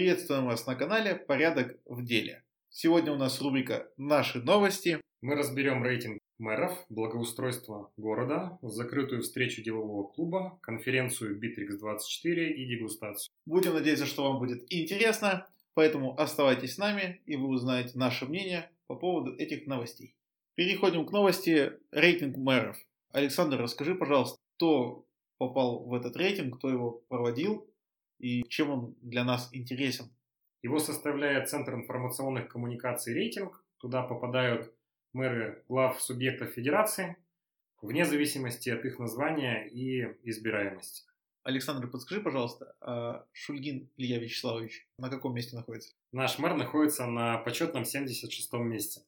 Приветствуем вас на канале «Порядок в деле». Сегодня у нас рубрика «Наши новости». Мы разберем рейтинг мэров, благоустройство города, закрытую встречу делового клуба, конференцию Bittrex24 и дегустацию. Будем надеяться, что вам будет интересно, поэтому оставайтесь с нами, и вы узнаете наше мнение по поводу этих новостей. Переходим к новости рейтинг мэров. Александр, расскажи, пожалуйста, кто попал в этот рейтинг, кто его проводил и чем он для нас интересен. Его составляет Центр информационных коммуникаций рейтинг. Туда попадают мэры глав субъектов федерации, вне зависимости от их названия и избираемости. Александр, подскажи, пожалуйста, а Шульгин Илья Вячеславович на каком месте находится? Наш мэр находится на почетном 76-м месте.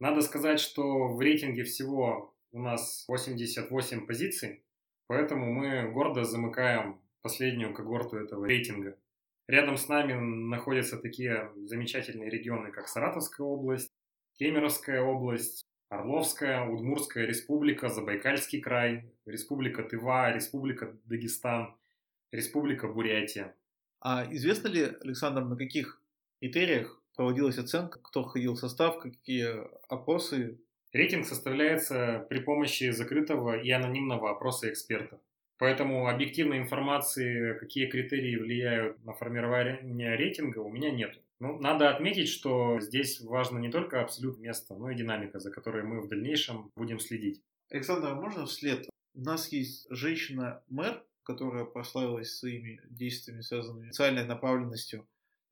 Надо сказать, что в рейтинге всего у нас 88 позиций, поэтому мы гордо замыкаем последнюю когорту этого рейтинга. Рядом с нами находятся такие замечательные регионы, как Саратовская область, Кемеровская область, Орловская, Удмурская республика, Забайкальский край, Республика Тыва, Республика Дагестан, Республика Бурятия. А известно ли, Александр, на каких критериях проводилась оценка, кто входил в состав, какие опросы? Рейтинг составляется при помощи закрытого и анонимного опроса экспертов. Поэтому объективной информации, какие критерии влияют на формирование рейтинга, у меня нет. Ну, надо отметить, что здесь важно не только абсолют места, но и динамика, за которой мы в дальнейшем будем следить. Александр, а можно вслед? У нас есть женщина-мэр, которая прославилась своими действиями, связанными с социальной направленностью.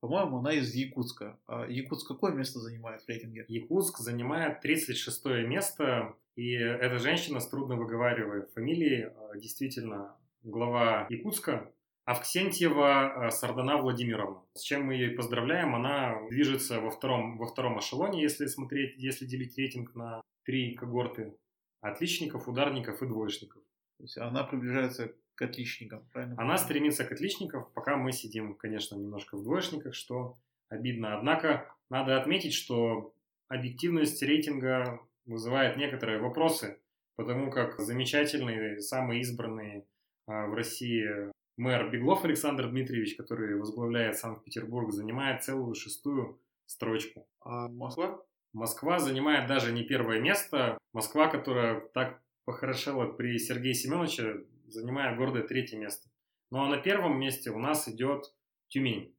По-моему, она из Якутска. А Якутск какое место занимает в рейтинге? Якутск занимает 36 место и эта женщина с трудно выговаривая фамилии, а, действительно глава Якутска, Авксентьева а, Сардана Владимировна. С чем мы ее поздравляем, она движется во втором, во втором эшелоне, если смотреть, если делить рейтинг на три когорты отличников, ударников и двоечников. То есть она приближается к отличникам, правильно? Она стремится к отличникам, пока мы сидим, конечно, немножко в двоечниках, что обидно. Однако надо отметить, что объективность рейтинга вызывает некоторые вопросы, потому как замечательный, самый избранный а, в России мэр Беглов Александр Дмитриевич, который возглавляет Санкт-Петербург, занимает целую шестую строчку. А Москва? Москва занимает даже не первое место. Москва, которая так похорошела при Сергее Семеновиче, занимает гордое третье место. Ну а на первом месте у нас идет Тюмень.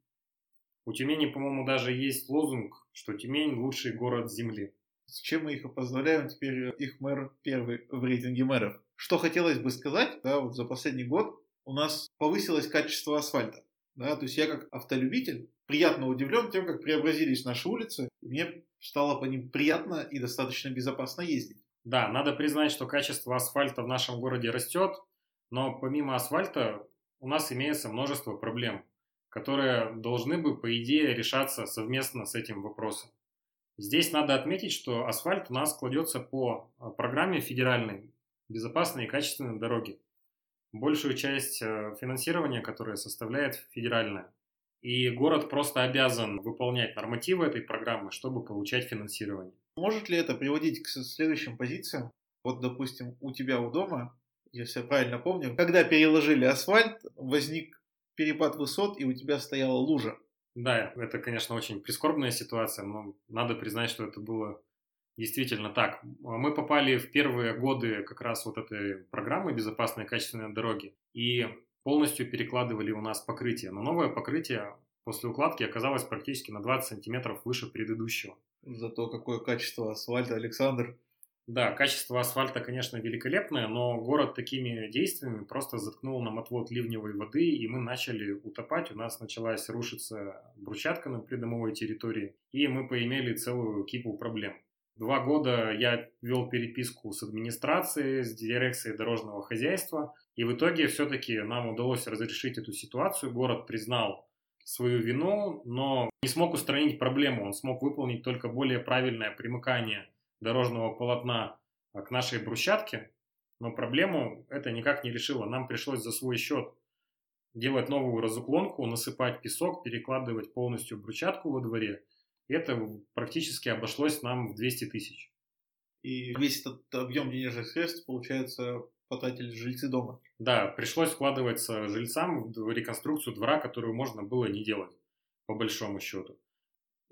У Тюмени, по-моему, даже есть лозунг, что Тюмень лучший город Земли с чем мы их поздравляем, теперь их мэр первый в рейтинге мэров. Что хотелось бы сказать, да, вот за последний год у нас повысилось качество асфальта. Да, то есть я как автолюбитель приятно удивлен тем, как преобразились наши улицы. И мне стало по ним приятно и достаточно безопасно ездить. Да, надо признать, что качество асфальта в нашем городе растет, но помимо асфальта у нас имеется множество проблем, которые должны бы, по идее, решаться совместно с этим вопросом. Здесь надо отметить, что асфальт у нас кладется по а, программе федеральной «Безопасные и качественные дороги». Большую часть э, финансирования, которое составляет федеральная. И город просто обязан выполнять нормативы этой программы, чтобы получать финансирование. Может ли это приводить к следующим позициям? Вот, допустим, у тебя у дома, если я правильно помню, когда переложили асфальт, возник перепад высот, и у тебя стояла лужа. Да, это, конечно, очень прискорбная ситуация, но надо признать, что это было действительно так. Мы попали в первые годы как раз вот этой программы «Безопасные качественные дороги» и полностью перекладывали у нас покрытие. Но новое покрытие после укладки оказалось практически на 20 сантиметров выше предыдущего. Зато какое качество асфальта, Александр. Да, качество асфальта, конечно, великолепное, но город такими действиями просто заткнул нам отвод ливневой воды, и мы начали утопать. У нас началась рушиться брусчатка на придомовой территории, и мы поимели целую кипу проблем. Два года я вел переписку с администрацией, с дирекцией дорожного хозяйства, и в итоге все-таки нам удалось разрешить эту ситуацию. Город признал свою вину, но не смог устранить проблему. Он смог выполнить только более правильное примыкание дорожного полотна а, к нашей брусчатке, но проблему это никак не решило. Нам пришлось за свой счет делать новую разуклонку, насыпать песок, перекладывать полностью брусчатку во дворе. Это практически обошлось нам в 200 тысяч. И весь этот объем денежных средств, получается, потратили жильцы дома. Да, пришлось вкладываться жильцам в реконструкцию двора, которую можно было не делать. по большому счету.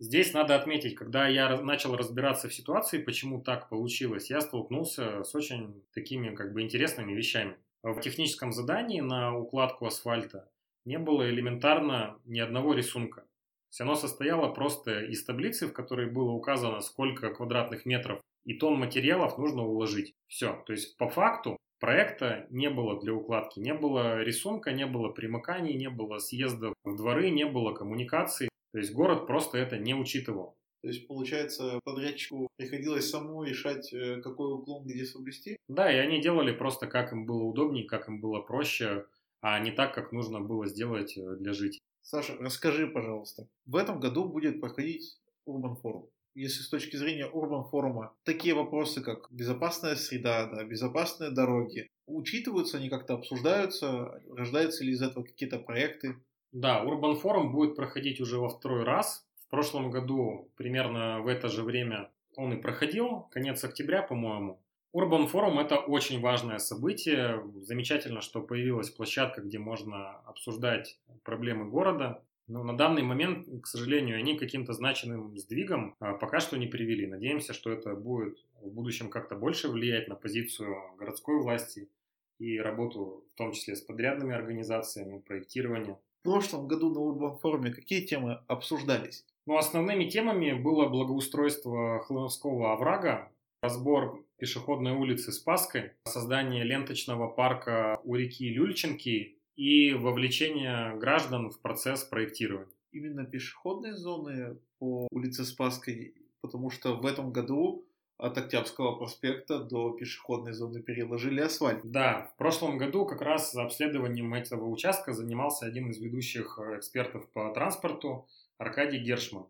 Здесь надо отметить, когда я начал разбираться в ситуации, почему так получилось, я столкнулся с очень такими как бы интересными вещами. В техническом задании на укладку асфальта не было элементарно ни одного рисунка. Все оно состояло просто из таблицы, в которой было указано, сколько квадратных метров и тонн материалов нужно уложить. Все. То есть по факту проекта не было для укладки, не было рисунка, не было примыканий, не было съездов в дворы, не было коммуникаций. То есть город просто это не учитывал. То есть, получается, подрядчику приходилось самому решать, э, какой уклон где соблюсти? Да, и они делали просто как им было удобнее, как им было проще, а не так, как нужно было сделать э, для жителей. Саша, расскажи, пожалуйста, в этом году будет проходить Urban Forum. Если с точки зрения Urban Forum такие вопросы, как безопасная среда, да, безопасные дороги, учитываются, они как-то обсуждаются, рождаются ли из этого какие-то проекты? Да, Urban Forum будет проходить уже во второй раз. В прошлом году примерно в это же время он и проходил, конец октября, по-моему. Urban Forum – это очень важное событие. Замечательно, что появилась площадка, где можно обсуждать проблемы города. Но на данный момент, к сожалению, они каким-то значимым сдвигом а, пока что не привели. Надеемся, что это будет в будущем как-то больше влиять на позицию городской власти и работу, в том числе с подрядными организациями, проектирование. В прошлом году на Urban Forum какие темы обсуждались? Ну, основными темами было благоустройство Хлыновского оврага, разбор пешеходной улицы Спаской, создание ленточного парка у реки Люльченки и вовлечение граждан в процесс проектирования. Именно пешеходные зоны по улице Спасской, потому что в этом году от Октябрьского проспекта до пешеходной зоны переложили асфальт. Да, в прошлом году как раз обследованием этого участка занимался один из ведущих э, экспертов по транспорту Аркадий Гершман.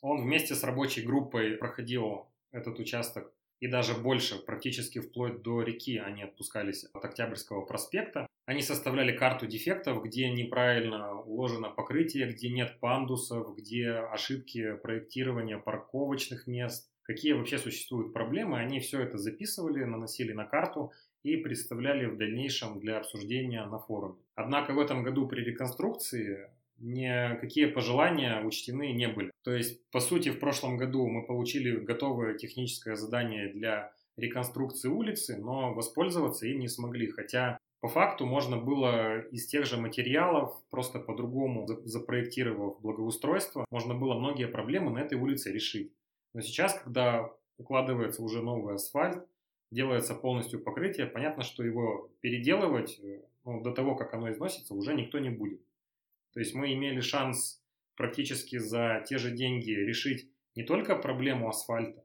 Он вместе с рабочей группой проходил этот участок и даже больше, практически вплоть до реки они отпускались от Октябрьского проспекта. Они составляли карту дефектов, где неправильно уложено покрытие, где нет пандусов, где ошибки проектирования парковочных мест, какие вообще существуют проблемы. Они все это записывали, наносили на карту и представляли в дальнейшем для обсуждения на форуме. Однако в этом году при реконструкции никакие пожелания учтены не были. То есть, по сути, в прошлом году мы получили готовое техническое задание для реконструкции улицы, но воспользоваться им не смогли. Хотя по факту можно было из тех же материалов, просто по-другому запроектировав благоустройство, можно было многие проблемы на этой улице решить. Но сейчас, когда укладывается уже новый асфальт, делается полностью покрытие, понятно, что его переделывать э, ну, до того, как оно износится, уже никто не будет. То есть мы имели шанс практически за те же деньги решить не только проблему асфальта,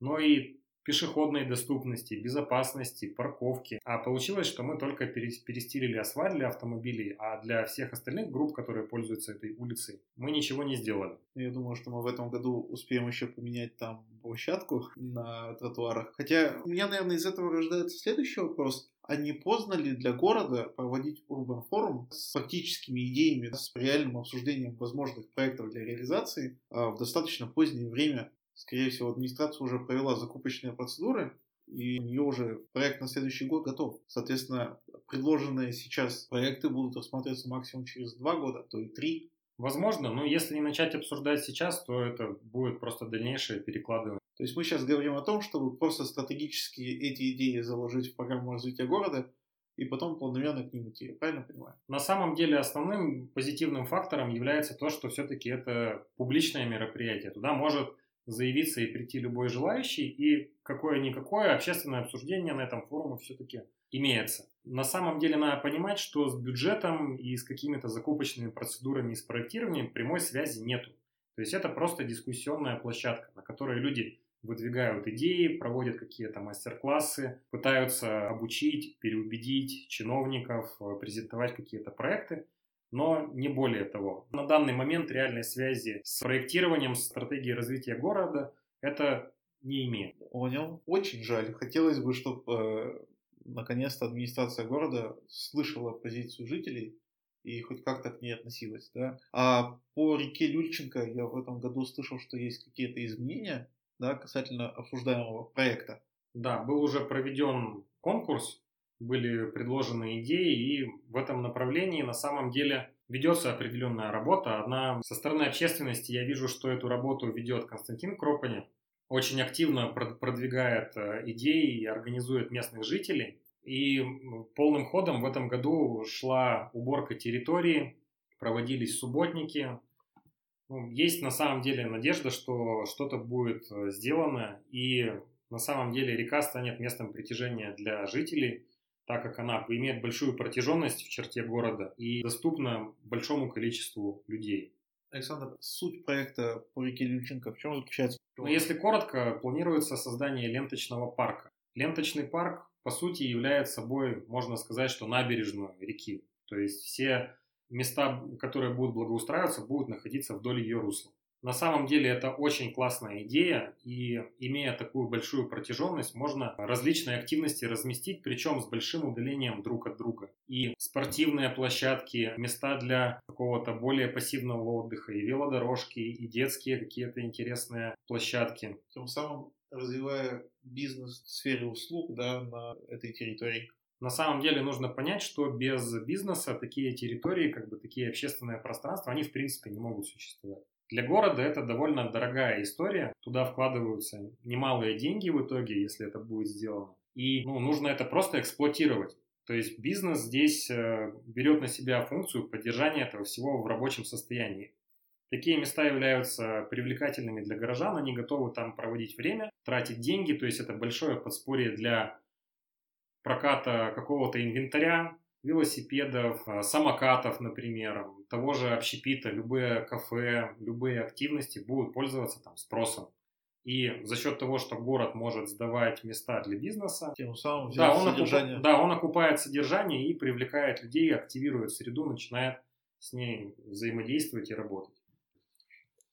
но и пешеходной доступности, безопасности, парковки. А получилось, что мы только перестелили асфальт для автомобилей, а для всех остальных групп, которые пользуются этой улицей, мы ничего не сделали. Я думаю, что мы в этом году успеем еще поменять там площадку на тротуарах. Хотя у меня, наверное, из этого рождается следующий вопрос. А не поздно ли для города проводить Urban Forum с практическими идеями, с реальным обсуждением возможных проектов для реализации а в достаточно позднее время? Скорее всего, администрация уже провела закупочные процедуры, и у нее уже проект на следующий год готов. Соответственно, предложенные сейчас проекты будут рассматриваться максимум через два года, то и три. Возможно, но если не начать обсуждать сейчас, то это будет просто дальнейшее перекладывание. То есть мы сейчас говорим о том, чтобы просто стратегически эти идеи заложить в программу развития города и потом планомерно к ним идти. Я правильно понимаю? На самом деле основным позитивным фактором является то, что все-таки это публичное мероприятие. Туда может заявиться и прийти любой желающий, и какое-никакое общественное обсуждение на этом форуме все-таки имеется. На самом деле надо понимать, что с бюджетом и с какими-то закупочными процедурами и с проектированием прямой связи нету. То есть это просто дискуссионная площадка, на которой люди выдвигают идеи, проводят какие-то мастер-классы, пытаются обучить, переубедить чиновников, э, презентовать какие-то проекты, но не более того. На данный момент реальной связи с проектированием стратегии развития города это не имеет. Понял. Очень жаль. Хотелось бы, чтобы э, наконец-то администрация города слышала позицию жителей и хоть как-то к ней относилась. Да? А по реке Люльченко я в этом году слышал, что есть какие-то изменения да, касательно обсуждаемого проекта. Да, был уже проведен конкурс, были предложены идеи, и в этом направлении на самом деле ведется определенная работа. Одна со стороны общественности я вижу, что эту работу ведет Константин Кропани. Очень активно продвигает э, идеи и организует местных жителей. И полным ходом в этом году шла уборка территории, проводились субботники. Ну, есть на самом деле надежда, что что-то будет э, сделано, и на самом деле река станет местом притяжения для жителей, так как она имеет большую протяженность в черте города и доступна большому количеству людей. Александр, суть проекта по реке Люченко в чем заключается? Ну, если коротко, планируется создание ленточного парка. Ленточный парк, по сути, является собой, можно сказать, что набережную реки. То есть все места, которые будут благоустраиваться, будут находиться вдоль ее русла. На самом деле это очень классная идея, и имея такую большую протяженность, можно различные активности разместить, причем с большим удалением друг от друга. И спортивные площадки, места для какого-то более пассивного отдыха, и велодорожки, и детские какие-то интересные площадки. Тем самым развивая бизнес в сфере услуг да, на этой территории. На самом деле нужно понять, что без бизнеса такие территории, как бы такие общественные пространства, они в принципе не могут существовать. Для города это довольно дорогая история. Туда вкладываются немалые деньги в итоге, если это будет сделано. И ну, нужно это просто эксплуатировать. То есть бизнес здесь э, берет на себя функцию поддержания этого всего в рабочем состоянии. Такие места являются привлекательными для горожан, они готовы там проводить время, тратить деньги, то есть это большое подспорье для проката какого-то инвентаря, велосипедов, а, самокатов, например, того же общепита, любые кафе, любые активности будут пользоваться там спросом. И за счет того, что город может сдавать места для бизнеса, тем самым да, он окуп... да, он окупает содержание и привлекает людей, активирует среду, начинает с ней взаимодействовать и работать.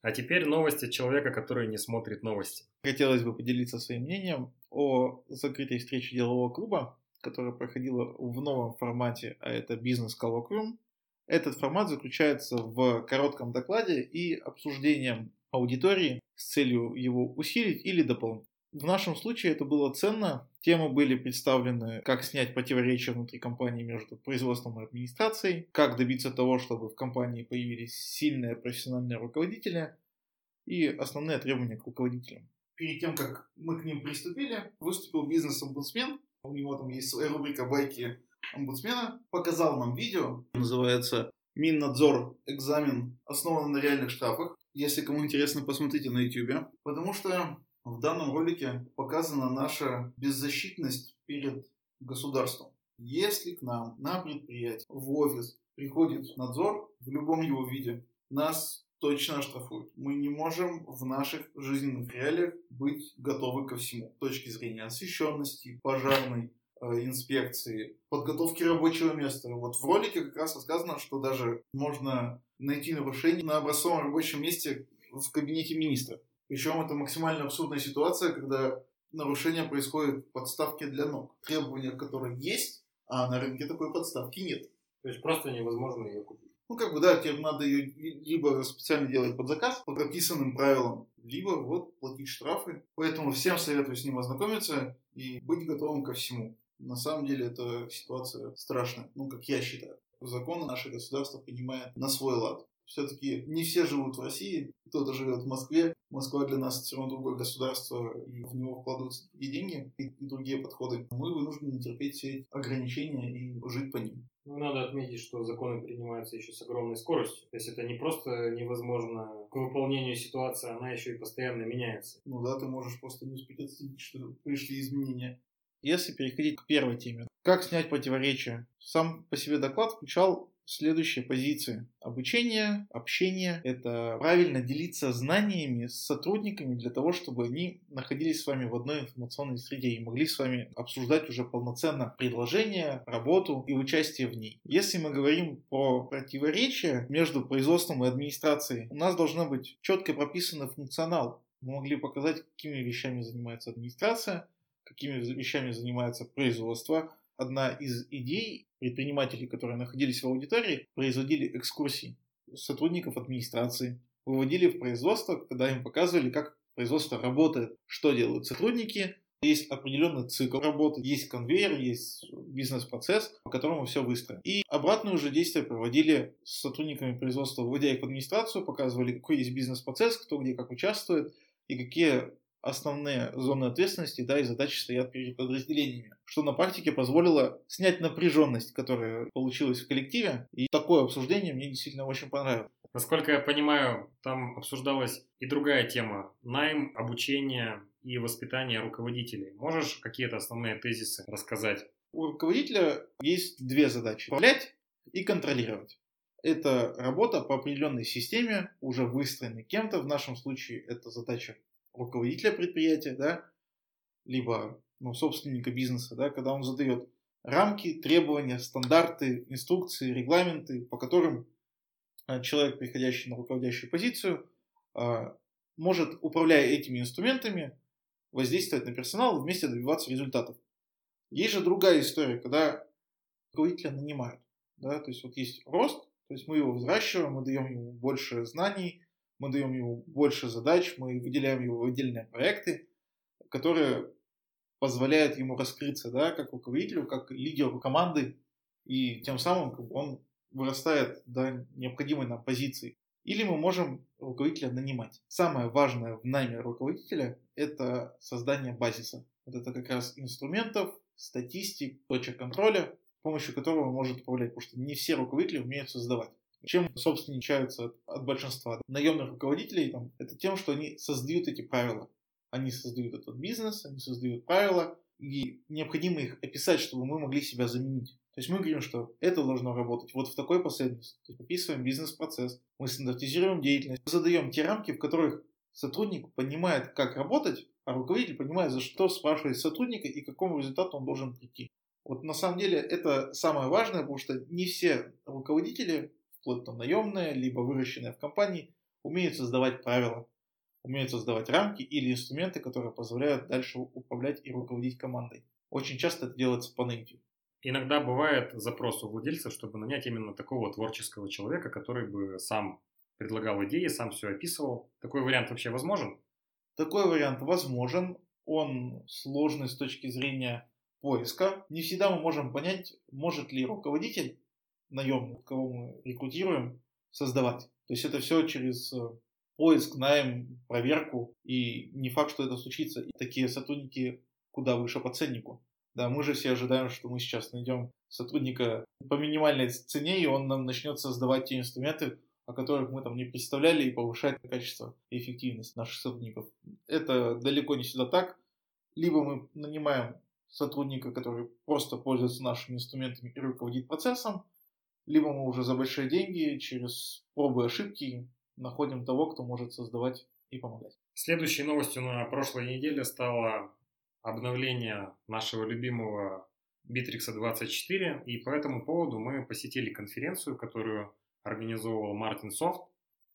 А теперь новости человека, который не смотрит новости. Хотелось бы поделиться своим мнением о закрытой встрече делового клуба которая проходила в новом формате, а это бизнес-коллоквиум. Этот формат заключается в коротком докладе и обсуждением аудитории с целью его усилить или дополнить. В нашем случае это было ценно. Темы были представлены, как снять противоречия внутри компании между производством и администрацией, как добиться того, чтобы в компании появились сильные профессиональные руководители и основные требования к руководителям. Перед тем, как мы к ним приступили, выступил бизнес-омбудсмен у него там есть своя рубрика «Байки омбудсмена», показал нам видео, называется «Миннадзор. Экзамен, основан на реальных штрафах». Если кому интересно, посмотрите на YouTube. Потому что в данном ролике показана наша беззащитность перед государством. Если к нам на предприятие, в офис приходит надзор в любом его виде, нас точно оштрафуют. Мы не можем в наших жизненных реалиях быть готовы ко всему. С точки зрения освещенности, пожарной, э, инспекции, подготовки рабочего места. Вот в ролике как раз рассказано, что даже можно найти нарушение на образцовом рабочем месте в кабинете министра. Причем это максимально абсурдная ситуация, когда нарушение происходит подставки для ног. Требования, которые есть, а на рынке такой подставки нет. То есть просто невозможно ее купить. Ну, как бы, да, тебе надо ее либо специально делать под заказ по прописанным правилам, либо вот платить штрафы. Поэтому всем советую с ним ознакомиться и быть готовым ко всему. На самом деле эта ситуация страшная, ну, как я считаю. Законы наше государство понимает на свой лад все-таки не все живут в России, кто-то живет в Москве. Москва для нас все равно другое государство, и в него вкладываются другие деньги и, и другие подходы. Мы вынуждены терпеть все эти ограничения и жить по ним. Ну, надо отметить, что законы принимаются еще с огромной скоростью. То есть это не просто невозможно к выполнению ситуации, она еще и постоянно меняется. Ну да, ты можешь просто не успеть отследить, что пришли изменения. Если переходить к первой теме, как снять противоречия? Сам по себе доклад включал следующие позиции. Обучение, общение – это правильно делиться знаниями с сотрудниками для того, чтобы они находились с вами в одной информационной среде и могли с вами обсуждать уже полноценно предложение, работу и участие в ней. Если мы говорим про противоречия между производством и администрацией, у нас должна быть четко прописанный функционал. Мы могли показать, какими вещами занимается администрация, какими вещами занимается производство, одна из идей предпринимателей, которые находились в аудитории, производили экскурсии сотрудников администрации, выводили в производство, когда им показывали, как производство работает, что делают сотрудники, Есть определенный цикл работы, есть конвейер, есть бизнес-процесс, по которому все выстроено. И обратное уже действия проводили с сотрудниками производства, вводя их в администрацию, показывали, какой есть бизнес-процесс, кто где как участвует и какие основные зоны ответственности да, и задачи стоят перед подразделениями, что на практике позволило снять напряженность, которая получилась в коллективе, и такое обсуждение мне действительно очень понравилось. Насколько я понимаю, там обсуждалась и другая тема – найм, обучение и воспитание руководителей. Можешь какие-то основные тезисы рассказать? У руководителя есть две задачи – управлять и контролировать. Это работа по определенной системе, уже выстроенной кем-то. В нашем случае это задача руководителя предприятия, да, либо ну, собственника бизнеса, да, когда он задает рамки, требования, стандарты, инструкции, регламенты, по которым э, человек, приходящий на руководящую позицию, э, может, управляя этими инструментами, воздействовать на персонал и вместе добиваться результатов. Есть же другая история, когда руководителя нанимают. Да? То есть вот есть рост, то есть мы его взращиваем, мы даем ему больше знаний, мы даем ему больше задач, мы выделяем его в отдельные проекты, которые позволяют ему раскрыться, да, как руководителю, как лидеру команды, и тем самым он вырастает до необходимой нам позиции. Или мы можем руководителя нанимать. Самое важное в найме руководителя – это создание базиса. Вот это как раз инструментов, статистик, точек контроля, с помощью которого он может управлять, потому что не все руководители умеют создавать. Чем собственничаются от большинства наемных руководителей, там, это тем, что они создают эти правила. Они создают этот бизнес, они создают правила, и необходимо их описать, чтобы мы могли себя заменить. То есть мы говорим, что это должно работать вот в такой последовательности. То описываем бизнес-процесс, мы стандартизируем деятельность, задаем те рамки, в которых сотрудник понимает, как работать, а руководитель понимает, за что спрашивает сотрудника и к какому результату он должен прийти. Вот на самом деле это самое важное, потому что не все руководители вплоть до наемные, либо выращенные в компании, умеют создавать правила, умеют создавать рамки или инструменты, которые позволяют дальше управлять и руководить командой. Очень часто это делается по наитию. Иногда бывает запрос у владельца, чтобы нанять именно такого творческого человека, который бы сам предлагал идеи, сам все описывал. Такой вариант вообще возможен? Такой вариант возможен. Он сложный с точки зрения поиска. Не всегда мы можем понять, может ли руководитель наемных, кого мы рекрутируем, создавать. То есть это все через э, поиск, найм, проверку, и не факт, что это случится. И такие сотрудники куда выше по ценнику. Да, мы же все ожидаем, что мы сейчас найдем сотрудника по минимальной цене, и он нам начнет создавать те инструменты, о которых мы там не представляли, и повышать качество и эффективность наших сотрудников. Это далеко не всегда так. Либо мы нанимаем сотрудника, который просто пользуется нашими инструментами и руководит процессом, либо мы уже за большие деньги через пробы и ошибки находим того, кто может создавать и помогать. Следующей новостью на прошлой неделе стало обновление нашего любимого Bittrex 24, и по этому поводу мы посетили конференцию, которую организовывал Мартин Софт.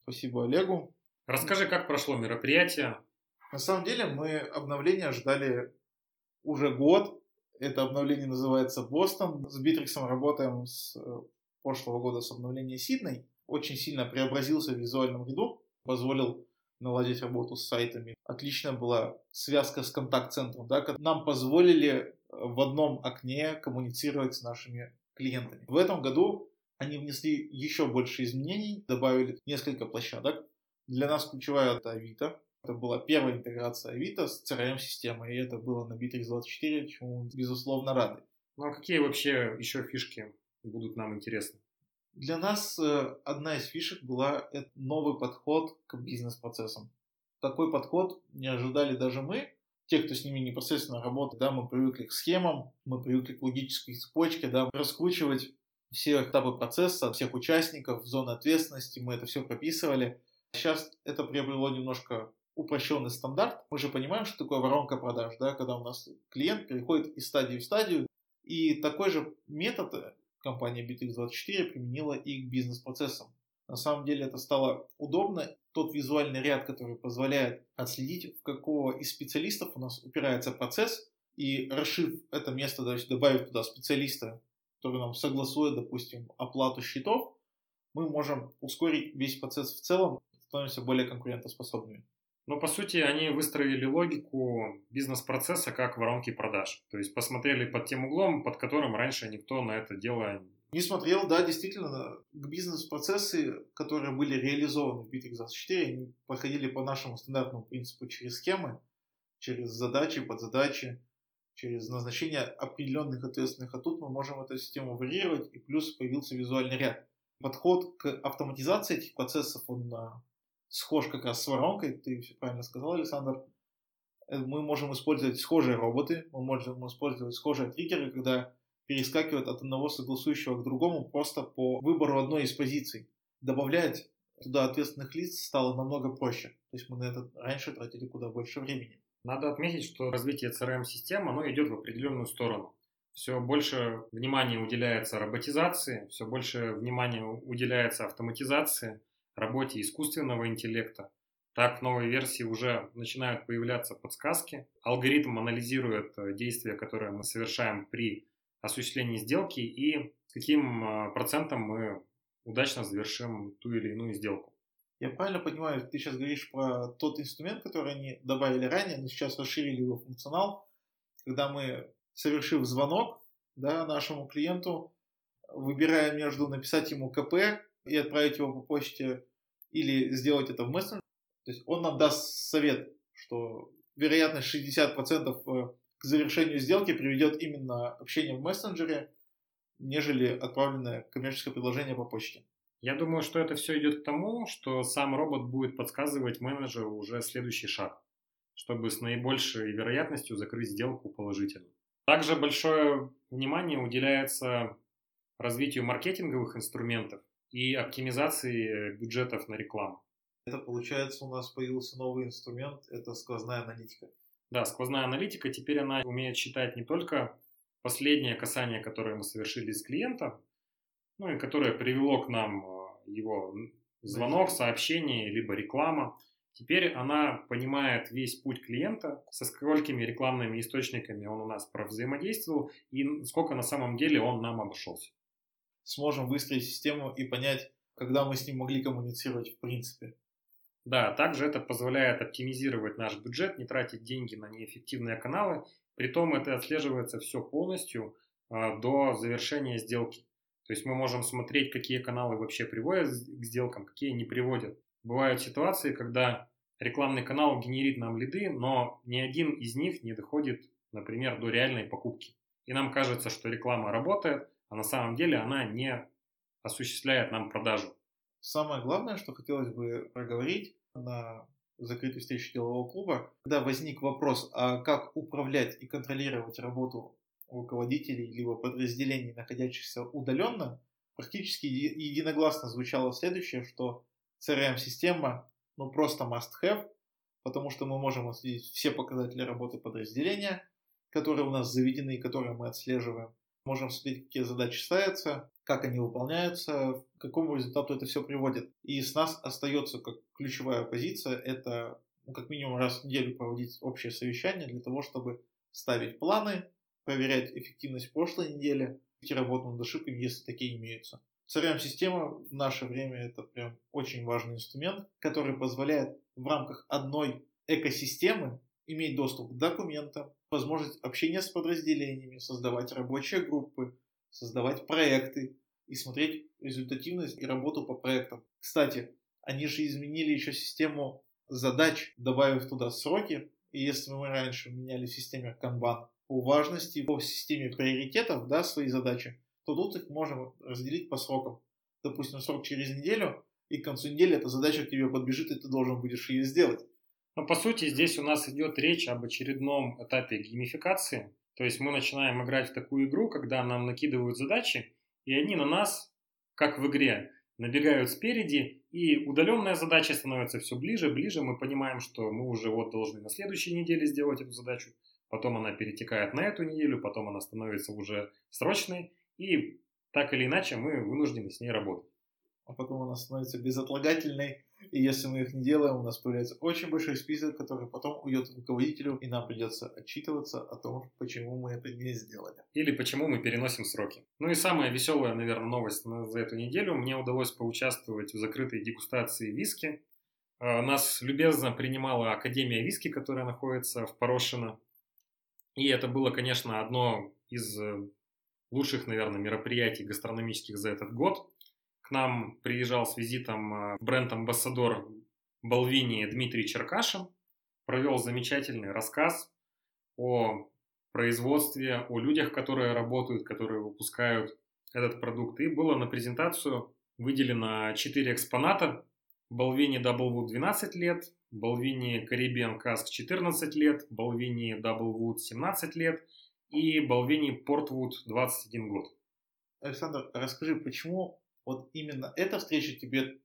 Спасибо Олегу. Расскажи, как прошло мероприятие. На самом деле мы обновление ждали уже год. Это обновление называется Бостон. С Битриксом работаем с э, прошлого года с обновления Сидней, очень сильно преобразился в визуальном ряду, позволил наладить работу с сайтами. Отличная была связка с контакт-центром, да, нам позволили э, в одном окне коммуницировать с нашими клиентами. В этом году они внесли еще больше изменений, добавили несколько площадок. Для нас ключевая это Авито. Это была первая интеграция Авито с CRM-системой, и это было на Bittrex24, чему безусловно, рады. Ну а какие вообще еще фишки будут нам интересны. Для нас э, одна из фишек была новый подход к бизнес-процессам. Такой подход не ожидали даже мы, те, кто с ними непосредственно работает, да, мы привыкли к схемам, мы привыкли к логической цепочке, да, раскручивать все этапы процесса, всех участников, зоны ответственности, мы это все прописывали. Сейчас это приобрело немножко упрощенный стандарт. Мы же понимаем, что такое воронка продаж, да, когда у нас клиент переходит из стадии в стадию, и такой же метод компания BitX24 применила и к бизнес-процессам. На самом деле это стало удобно. Тот визуальный ряд, который позволяет отследить, в какого из специалистов у нас упирается процесс, и расшив это место, добавив туда специалиста, который нам согласует, допустим, оплату счетов, мы можем ускорить весь процесс в целом, становимся более конкурентоспособными. Но по сути они выстроили логику бизнес-процесса как воронки продаж. То есть посмотрели под тем углом, под которым раньше никто на это дело не смотрел, да, действительно, бизнес-процессы, которые были реализованы в BitExas 4, они проходили по нашему стандартному принципу через схемы, через задачи, подзадачи, через назначение определенных ответственных, а тут мы можем эту систему варьировать, и плюс появился визуальный ряд. Подход к автоматизации этих процессов, он а, схож как раз с воронкой, ты все правильно сказал, Александр. Э, мы можем использовать схожие роботы, мы можем использовать схожие триггеры, когда перескакивают от одного согласующего к другому просто по выбору одной из позиций. Добавлять туда ответственных лиц стало намного проще. То есть мы на это раньше тратили куда больше времени. Надо отметить, что развитие CRM-систем, оно идет в определенную сторону. Все больше внимания уделяется роботизации, все больше внимания уделяется автоматизации, работе искусственного интеллекта. Так в новой версии уже начинают появляться подсказки. Алгоритм анализирует э, действия, которые мы совершаем при осуществлении сделки и с каким э, процентом мы удачно завершим ту или иную сделку. Я правильно понимаю, ты сейчас говоришь про тот инструмент, который они добавили ранее, но сейчас расширили его функционал, когда мы, совершив звонок да, нашему клиенту, выбираем между написать ему КП и отправить его по почте или сделать это в мессенджере. То есть он нам даст совет, что вероятность 60% э, к завершению сделки приведет именно общение в мессенджере, нежели отправленное коммерческое предложение по почте. Я думаю, что это все идет к тому, что сам робот будет подсказывать менеджеру уже следующий шаг, чтобы с наибольшей вероятностью закрыть сделку положительно. Также большое внимание уделяется развитию маркетинговых инструментов и оптимизации бюджетов на рекламу. Это получается у нас появился новый инструмент, это сквозная аналитика. Да, сквозная аналитика, теперь она умеет считать не только последнее касание, которое мы совершили с клиента, ну и которое привело к нам э, его звонок, сообщение, либо реклама. Теперь она понимает весь путь клиента, со сколькими рекламными источниками он у нас провзаимодействовал и сколько на самом деле он нам обошелся. Сможем выстроить систему и понять, когда мы с ним могли коммуницировать в принципе. Да, также это позволяет оптимизировать наш бюджет, не тратить деньги на неэффективные каналы. Притом это отслеживается все полностью э, до завершения сделки. То есть мы можем смотреть, какие каналы вообще приводят к сделкам, какие не приводят. Бывают ситуации, когда рекламный канал генерит нам лиды, но ни один из них не доходит, например, до реальной покупки. И нам кажется, что реклама работает, а на самом деле она не осуществляет нам продажу. Самое главное, что хотелось бы проговорить на закрытой встрече делового клуба, когда возник вопрос, а как управлять и контролировать работу руководителей либо подразделений, находящихся удаленно, практически единогласно звучало следующее, что CRM-система ну просто must-have, потому что мы можем отследить все показатели работы подразделения, которые у нас заведены и которые мы отслеживаем. Можем смотреть, какие задачи ставятся, как они выполняются, к какому результату это все приводит. И с нас остается как ключевая позиция, это ну, как минимум раз в неделю проводить общее совещание для того, чтобы ставить планы, проверять эффективность прошлой недели, идти работу над ошибками, если такие имеются. CRM-система в наше время это прям очень важный инструмент, который позволяет в рамках одной экосистемы иметь доступ к документам, возможность общения с подразделениями, создавать рабочие группы, создавать проекты и смотреть результативность и работу по проектам. Кстати, они же изменили еще систему задач, добавив туда сроки. И если мы раньше меняли в системе Kanban по важности, по системе приоритетов, да, свои задачи, то тут их можем разделить по срокам. Допустим, срок через неделю, и к концу недели эта задача к тебе подбежит, и ты должен будешь ее сделать. Но по сути здесь у нас идет речь об очередном этапе геймификации. То есть мы начинаем играть в такую игру, когда нам накидывают задачи, и они на нас, как в игре, набегают спереди, и удаленная задача становится все ближе, ближе. Мы понимаем, что мы уже вот должны на следующей неделе сделать эту задачу потом она перетекает на эту неделю, потом она становится уже срочной, и так или иначе мы вынуждены с ней работать. А потом она становится безотлагательной, и если мы их не делаем, у нас появляется очень большой список, который потом уйдет руководителю, и нам придется отчитываться о том, почему мы это не сделали. Или почему мы переносим сроки. Ну и самая веселая, наверное, новость за эту неделю. Мне удалось поучаствовать в закрытой дегустации виски Э, нас любезно принимала Академия виски, которая находится в Порошино. И это было, конечно, одно из э, лучших, наверное, мероприятий гастрономических за этот год. К нам приезжал с визитом э, бренд-амбассадор Балвини Дмитрий Черкашин, провел замечательный рассказ о производстве, о людях, которые работают, которые выпускают этот продукт. И было на презентацию выделено 4 экспоната. Балвини Даблвуд 12 лет, Балвини Caribbean Каск 14 лет, Балвини Даблвуд 17 лет и Балвини Портвуд 21 год. Александр, расскажи, почему вот именно эта встреча тебе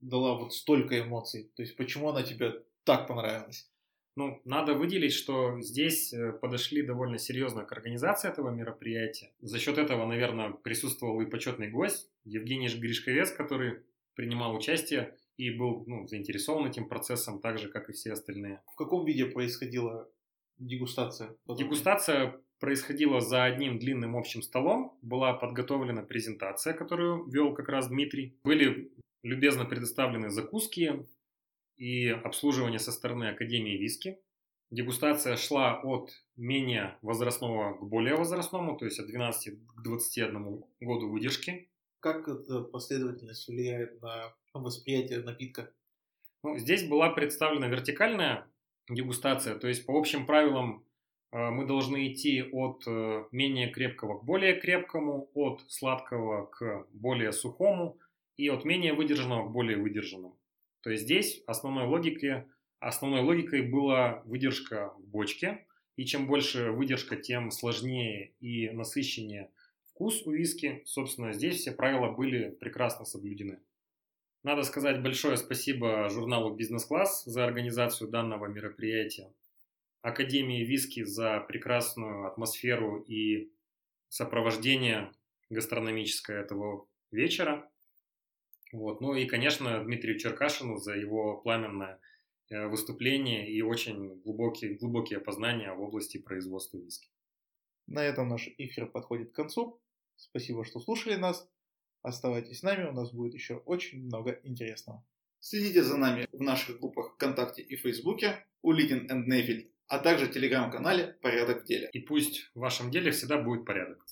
дала вот столько эмоций? То есть почему она тебе так понравилась? Ну, надо выделить, что здесь э, подошли довольно серьезно к организации этого мероприятия. За счет этого, наверное, присутствовал и почетный гость Евгений Гришковец, который принимал участие и был ну, заинтересован этим процессом, так же, как и все остальные. В каком виде происходила дегустация? Дегустация происходила за одним длинным общим столом. Была подготовлена презентация, которую вел как раз Дмитрий. Были любезно предоставлены закуски, и обслуживание со стороны Академии виски. Дегустация шла от менее возрастного к более возрастному, то есть от 12 к 21 году выдержки. Как эта последовательность влияет на восприятие напитка? Ну, здесь была представлена вертикальная дегустация, то есть по общим правилам мы должны идти от э, менее крепкого к более крепкому, от сладкого к более сухому и от менее выдержанного к более выдержанному. То есть здесь основной, логике, основной логикой была выдержка в бочке, и чем больше выдержка, тем сложнее и насыщеннее вкус у виски. Собственно, здесь все правила были прекрасно соблюдены. Надо сказать большое спасибо журналу «Бизнес-класс» за организацию данного мероприятия, Академии виски за прекрасную атмосферу и сопровождение гастрономическое этого вечера. Вот. Ну и, конечно, Дмитрию Черкашину за его пламенное э, выступление и очень глубокие, глубокие познания в области производства виски. На этом наш эфир подходит к концу. Спасибо, что слушали нас. Оставайтесь с нами, у нас будет еще очень много интересного. Следите за нами в наших группах ВКонтакте и Фейсбуке, Улитин и Нейфельд, а также в телеграм-канале «Порядок в деле». И пусть в вашем деле всегда будет порядок.